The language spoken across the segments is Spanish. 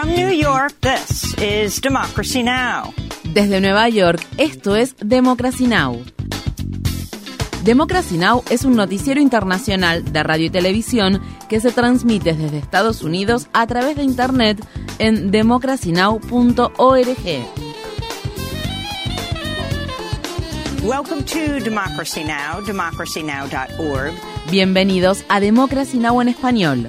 From New York, this is Democracy Now! Desde Nueva York, esto es Democracy Now! Democracy Now! es un noticiero internacional de radio y televisión que se transmite desde Estados Unidos a través de Internet en democracynow.org. Welcome to Democracy Now!, democracynow.org. Bienvenidos a Democracy Now! en español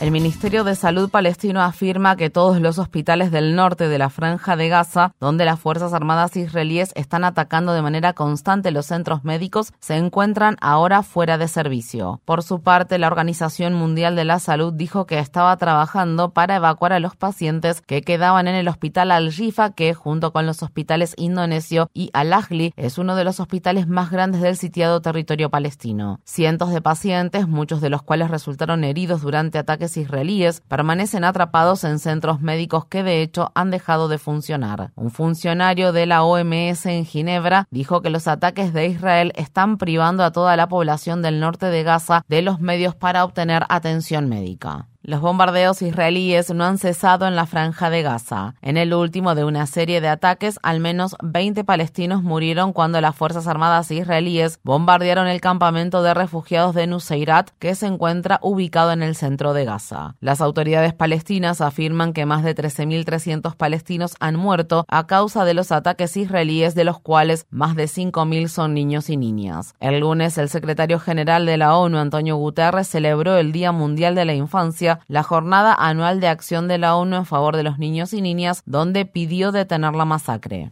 El Ministerio de Salud palestino afirma que todos los hospitales del norte de la franja de Gaza, donde las Fuerzas Armadas israelíes están atacando de manera constante los centros médicos, se encuentran ahora fuera de servicio. Por su parte, la Organización Mundial de la Salud dijo que estaba trabajando para evacuar a los pacientes que quedaban en el hospital Al-Rifa, que junto con los hospitales indonesio y Al-Ahli es uno de los hospitales más grandes del sitiado territorio palestino. Cientos de pacientes, muchos de los cuales resultaron heridos durante ataques israelíes permanecen atrapados en centros médicos que de hecho han dejado de funcionar. Un funcionario de la OMS en Ginebra dijo que los ataques de Israel están privando a toda la población del norte de Gaza de los medios para obtener atención médica. Los bombardeos israelíes no han cesado en la franja de Gaza. En el último de una serie de ataques, al menos 20 palestinos murieron cuando las Fuerzas Armadas israelíes bombardearon el campamento de refugiados de Nuseirat, que se encuentra ubicado en el centro de Gaza. Las autoridades palestinas afirman que más de 13.300 palestinos han muerto a causa de los ataques israelíes, de los cuales más de 5.000 son niños y niñas. El lunes, el secretario general de la ONU, Antonio Guterres, celebró el Día Mundial de la Infancia la jornada anual de acción de la ONU en favor de los niños y niñas, donde pidió detener la masacre.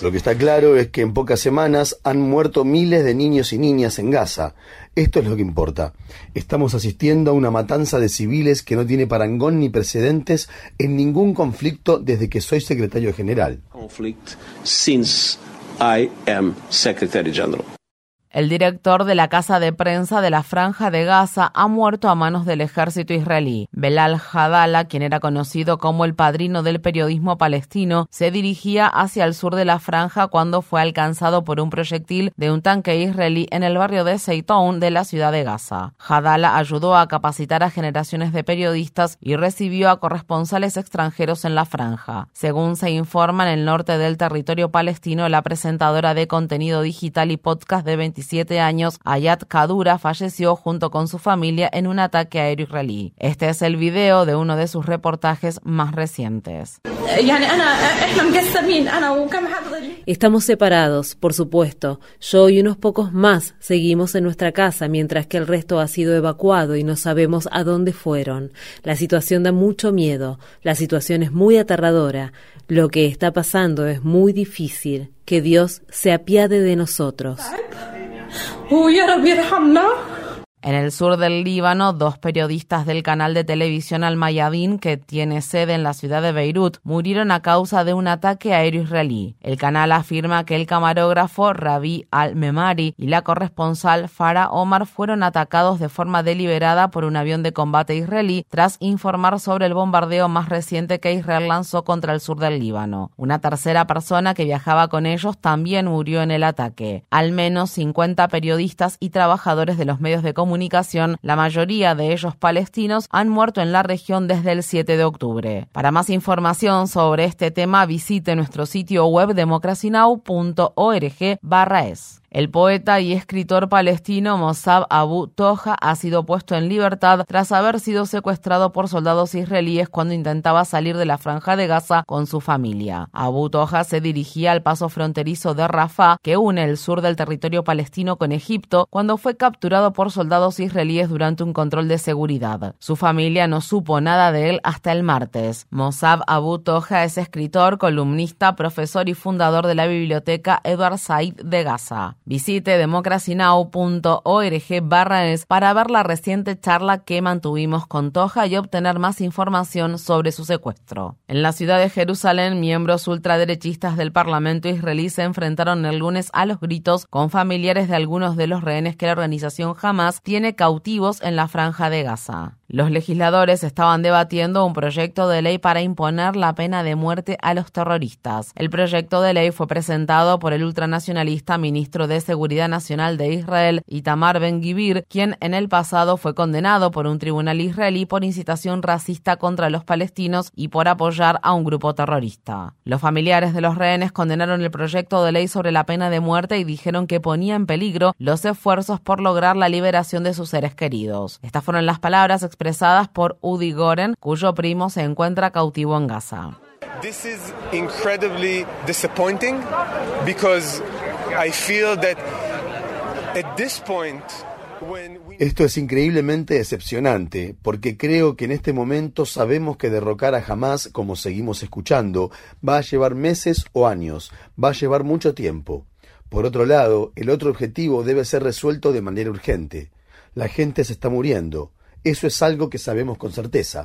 Lo que está claro es que en pocas semanas han muerto miles de niños y niñas en Gaza. Esto es lo que importa. Estamos asistiendo a una matanza de civiles que no tiene parangón ni precedentes en ningún conflicto desde que soy secretario general. since I am Secretary General. El director de la Casa de Prensa de la Franja de Gaza ha muerto a manos del ejército israelí. Belal Hadala, quien era conocido como el padrino del periodismo palestino, se dirigía hacia el sur de la franja cuando fue alcanzado por un proyectil de un tanque israelí en el barrio de Seitoun de la ciudad de Gaza. Hadala ayudó a capacitar a generaciones de periodistas y recibió a corresponsales extranjeros en la franja. Según se informa en el norte del territorio palestino, la presentadora de contenido digital y podcast de 25 años, Ayat Kadura, falleció junto con su familia en un ataque aéreo israelí. Este es el video de uno de sus reportajes más recientes. Estamos separados, por supuesto. Yo y unos pocos más seguimos en nuestra casa mientras que el resto ha sido evacuado y no sabemos a dónde fueron. La situación da mucho miedo. La situación es muy aterradora. Lo que está pasando es muy difícil. Que Dios se apiade de nosotros. ويا رب يرحمنا. En el sur del Líbano, dos periodistas del canal de televisión Al Mayadin, que tiene sede en la ciudad de Beirut, murieron a causa de un ataque aéreo israelí. El canal afirma que el camarógrafo Rabi Al-Memari y la corresponsal Farah Omar fueron atacados de forma deliberada por un avión de combate israelí tras informar sobre el bombardeo más reciente que Israel lanzó contra el sur del Líbano. Una tercera persona que viajaba con ellos también murió en el ataque. Al menos 50 periodistas y trabajadores de los medios de comunicación comunicación, la mayoría de ellos palestinos, han muerto en la región desde el 7 de octubre. Para más información sobre este tema, visite nuestro sitio web democracynow.org es. El poeta y escritor palestino Mossab Abu Toja ha sido puesto en libertad tras haber sido secuestrado por soldados israelíes cuando intentaba salir de la franja de Gaza con su familia. Abu Toja se dirigía al paso fronterizo de Rafah, que une el sur del territorio palestino con Egipto, cuando fue capturado por soldados israelíes durante un control de seguridad. Su familia no supo nada de él hasta el martes. Mossab Abu Toja es escritor, columnista, profesor y fundador de la biblioteca Edward Said de Gaza. Visite democracynow.org barra es para ver la reciente charla que mantuvimos con Toja y obtener más información sobre su secuestro. En la ciudad de Jerusalén, miembros ultraderechistas del Parlamento israelí se enfrentaron el lunes a los gritos con familiares de algunos de los rehenes que la organización Hamas tiene cautivos en la franja de Gaza. Los legisladores estaban debatiendo un proyecto de ley para imponer la pena de muerte a los terroristas. El proyecto de ley fue presentado por el ultranacionalista ministro de Seguridad Nacional de Israel, Itamar Ben-Gvir, quien en el pasado fue condenado por un tribunal israelí por incitación racista contra los palestinos y por apoyar a un grupo terrorista. Los familiares de los rehenes condenaron el proyecto de ley sobre la pena de muerte y dijeron que ponía en peligro los esfuerzos por lograr la liberación de sus seres queridos. Estas fueron las palabras expresadas por Udi Goren, cuyo primo se encuentra cautivo en Gaza. This is incredibly disappointing because I feel that at this point esto es increíblemente decepcionante, porque creo que en este momento sabemos que derrocar a Hamas, como seguimos escuchando, va a llevar meses o años, va a llevar mucho tiempo. Por otro lado, el otro objetivo debe ser resuelto de manera urgente. La gente se está muriendo. Eso es algo que sabemos con certeza.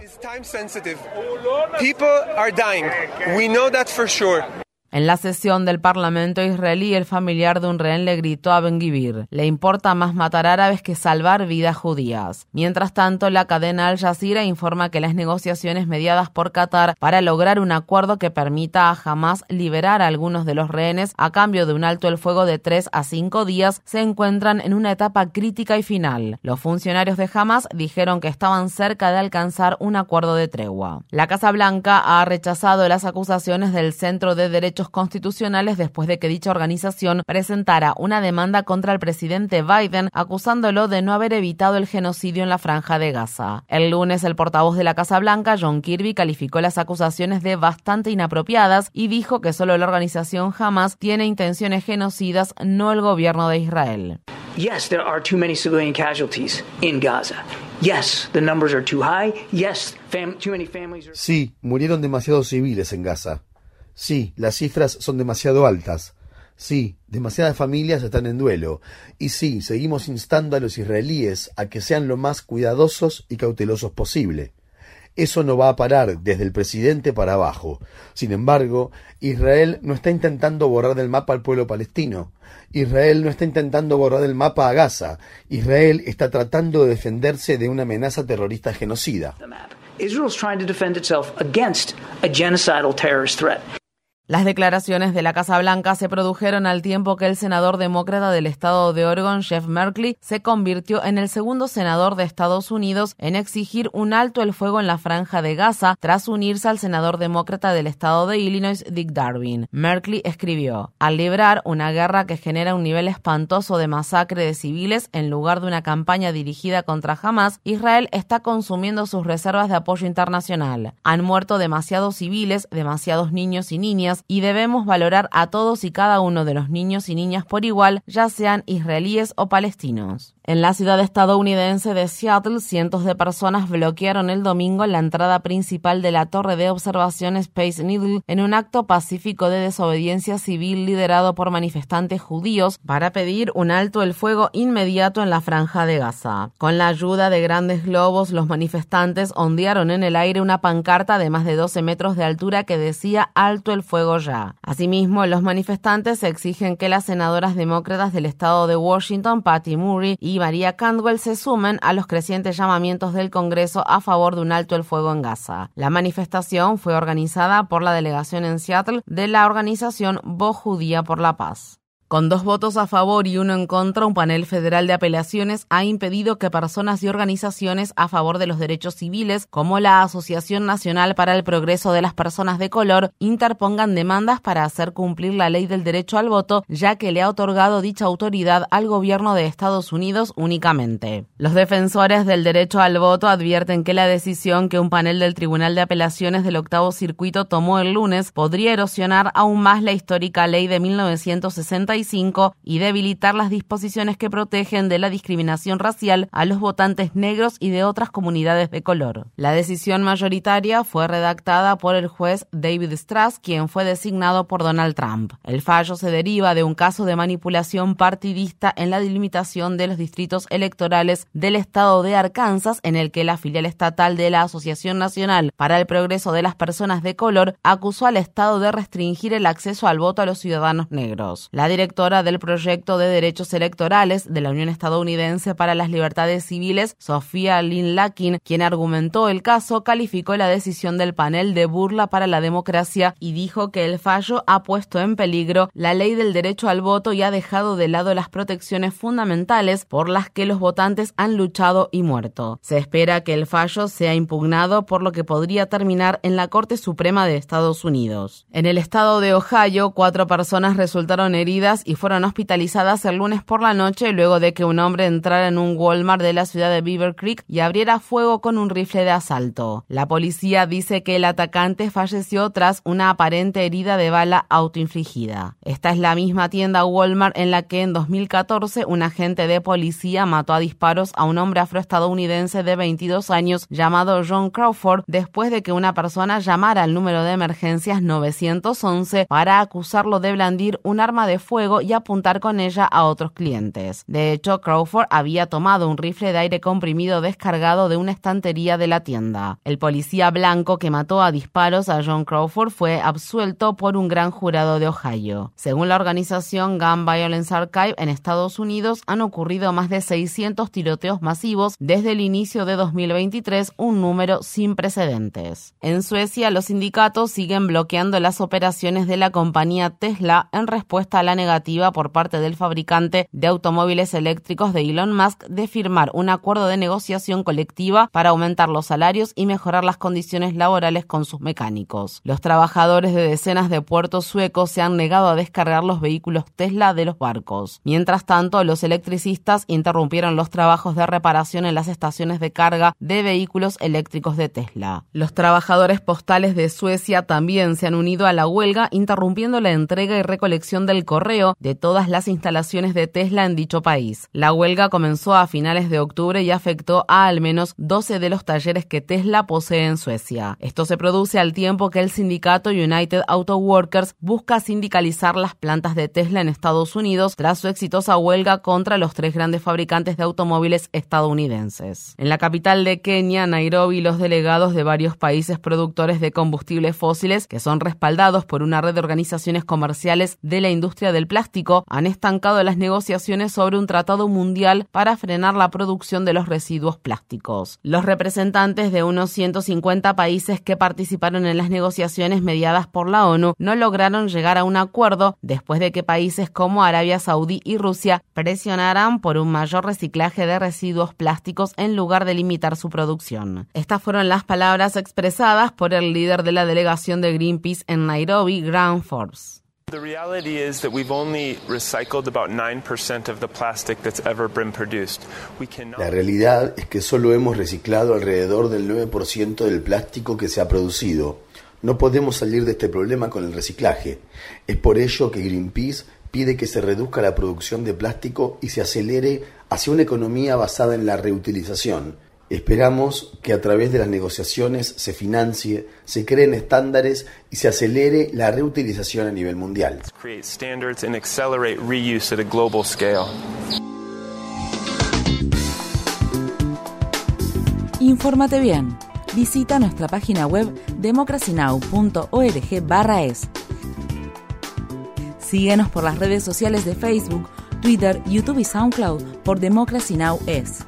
En la sesión del Parlamento israelí, el familiar de un rehén le gritó a Ben Gvir, le importa más matar árabes que salvar vidas judías. Mientras tanto, la cadena Al Jazeera informa que las negociaciones mediadas por Qatar para lograr un acuerdo que permita a Hamas liberar a algunos de los rehenes a cambio de un alto el fuego de tres a cinco días se encuentran en una etapa crítica y final. Los funcionarios de Hamas dijeron que estaban cerca de alcanzar un acuerdo de tregua. La Casa Blanca ha rechazado las acusaciones del Centro de Derechos constitucionales después de que dicha organización presentara una demanda contra el presidente Biden acusándolo de no haber evitado el genocidio en la franja de Gaza. El lunes el portavoz de la Casa Blanca, John Kirby, calificó las acusaciones de bastante inapropiadas y dijo que solo la organización Hamas tiene intenciones genocidas, no el gobierno de Israel. Yes, there are too many civilian casualties in Gaza. Yes, the numbers are too high. Yes, too many families are... Sí, murieron demasiados civiles en Gaza. Sí, las cifras son demasiado altas. Sí, demasiadas familias están en duelo. Y sí, seguimos instando a los israelíes a que sean lo más cuidadosos y cautelosos posible. Eso no va a parar desde el presidente para abajo. Sin embargo, Israel no está intentando borrar del mapa al pueblo palestino. Israel no está intentando borrar del mapa a Gaza. Israel está tratando de defenderse de una amenaza terrorista genocida. Las declaraciones de la Casa Blanca se produjeron al tiempo que el senador demócrata del estado de Oregon, Jeff Merkley, se convirtió en el segundo senador de Estados Unidos en exigir un alto el fuego en la franja de Gaza tras unirse al senador demócrata del estado de Illinois, Dick Darwin. Merkley escribió, al librar una guerra que genera un nivel espantoso de masacre de civiles en lugar de una campaña dirigida contra Hamas, Israel está consumiendo sus reservas de apoyo internacional. Han muerto demasiados civiles, demasiados niños y niñas, y debemos valorar a todos y cada uno de los niños y niñas por igual, ya sean israelíes o palestinos. En la ciudad estadounidense de Seattle, cientos de personas bloquearon el domingo la entrada principal de la torre de observación Space Needle en un acto pacífico de desobediencia civil liderado por manifestantes judíos para pedir un alto el fuego inmediato en la franja de Gaza. Con la ayuda de grandes globos, los manifestantes ondearon en el aire una pancarta de más de 12 metros de altura que decía alto el fuego Asimismo, los manifestantes exigen que las senadoras demócratas del estado de Washington, Patty Murray y María Candwell se sumen a los crecientes llamamientos del Congreso a favor de un alto el fuego en Gaza. La manifestación fue organizada por la delegación en Seattle de la organización Voz Judía por la Paz. Con dos votos a favor y uno en contra, un panel federal de apelaciones ha impedido que personas y organizaciones a favor de los derechos civiles, como la Asociación Nacional para el Progreso de las Personas de Color, interpongan demandas para hacer cumplir la ley del derecho al voto, ya que le ha otorgado dicha autoridad al gobierno de Estados Unidos únicamente. Los defensores del derecho al voto advierten que la decisión que un panel del Tribunal de Apelaciones del Octavo Circuito tomó el lunes podría erosionar aún más la histórica ley de 1960 y debilitar las disposiciones que protegen de la discriminación racial a los votantes negros y de otras comunidades de color. La decisión mayoritaria fue redactada por el juez David Strass, quien fue designado por Donald Trump. El fallo se deriva de un caso de manipulación partidista en la delimitación de los distritos electorales del estado de Arkansas, en el que la filial estatal de la Asociación Nacional para el Progreso de las Personas de Color acusó al estado de restringir el acceso al voto a los ciudadanos negros. La directora del proyecto de derechos electorales de la Unión Estadounidense para las Libertades Civiles, Sofía Lynn Lakin, quien argumentó el caso, calificó la decisión del panel de burla para la democracia y dijo que el fallo ha puesto en peligro la ley del derecho al voto y ha dejado de lado las protecciones fundamentales por las que los votantes han luchado y muerto. Se espera que el fallo sea impugnado por lo que podría terminar en la Corte Suprema de Estados Unidos. En el estado de Ohio, cuatro personas resultaron heridas y fueron hospitalizadas el lunes por la noche luego de que un hombre entrara en un Walmart de la ciudad de Beaver Creek y abriera fuego con un rifle de asalto. La policía dice que el atacante falleció tras una aparente herida de bala autoinfligida. Esta es la misma tienda Walmart en la que en 2014 un agente de policía mató a disparos a un hombre afroestadounidense de 22 años llamado John Crawford después de que una persona llamara al número de emergencias 911 para acusarlo de blandir un arma de fuego y apuntar con ella a otros clientes. De hecho, Crawford había tomado un rifle de aire comprimido descargado de una estantería de la tienda. El policía blanco que mató a disparos a John Crawford fue absuelto por un gran jurado de Ohio. Según la organización Gun Violence Archive en Estados Unidos, han ocurrido más de 600 tiroteos masivos desde el inicio de 2023, un número sin precedentes. En Suecia, los sindicatos siguen bloqueando las operaciones de la compañía Tesla en respuesta a la negativa por parte del fabricante de automóviles eléctricos de Elon Musk de firmar un acuerdo de negociación colectiva para aumentar los salarios y mejorar las condiciones laborales con sus mecánicos. Los trabajadores de decenas de puertos suecos se han negado a descargar los vehículos Tesla de los barcos. Mientras tanto, los electricistas interrumpieron los trabajos de reparación en las estaciones de carga de vehículos eléctricos de Tesla. Los trabajadores postales de Suecia también se han unido a la huelga, interrumpiendo la entrega y recolección del correo de todas las instalaciones de Tesla en dicho país. La huelga comenzó a finales de octubre y afectó a al menos 12 de los talleres que Tesla posee en Suecia. Esto se produce al tiempo que el sindicato United Auto Workers busca sindicalizar las plantas de Tesla en Estados Unidos tras su exitosa huelga contra los tres grandes fabricantes de automóviles estadounidenses. En la capital de Kenia, Nairobi, los delegados de varios países productores de combustibles fósiles, que son respaldados por una red de organizaciones comerciales de la industria plástico, han estancado las negociaciones sobre un tratado mundial para frenar la producción de los residuos plásticos. Los representantes de unos 150 países que participaron en las negociaciones mediadas por la ONU no lograron llegar a un acuerdo después de que países como Arabia Saudí y Rusia presionaran por un mayor reciclaje de residuos plásticos en lugar de limitar su producción. Estas fueron las palabras expresadas por el líder de la delegación de Greenpeace en Nairobi, Grant Forbes. The reality is that we've only recycled about 9% of the plastic that's ever been produced. We cannot... La realidad es que solo hemos reciclado alrededor del 9% del plástico que se ha producido. No podemos salir de este problema con el reciclaje. Es por ello que Greenpeace pide que se reduzca la producción de plástico y se acelere hacia una economía basada en la reutilización Esperamos que a través de las negociaciones se financie, se creen estándares y se acelere la reutilización a nivel mundial. Infórmate bien. Visita nuestra página web democracynow.org/es. Síguenos por las redes sociales de Facebook, Twitter, YouTube y SoundCloud por Democracy Now! es.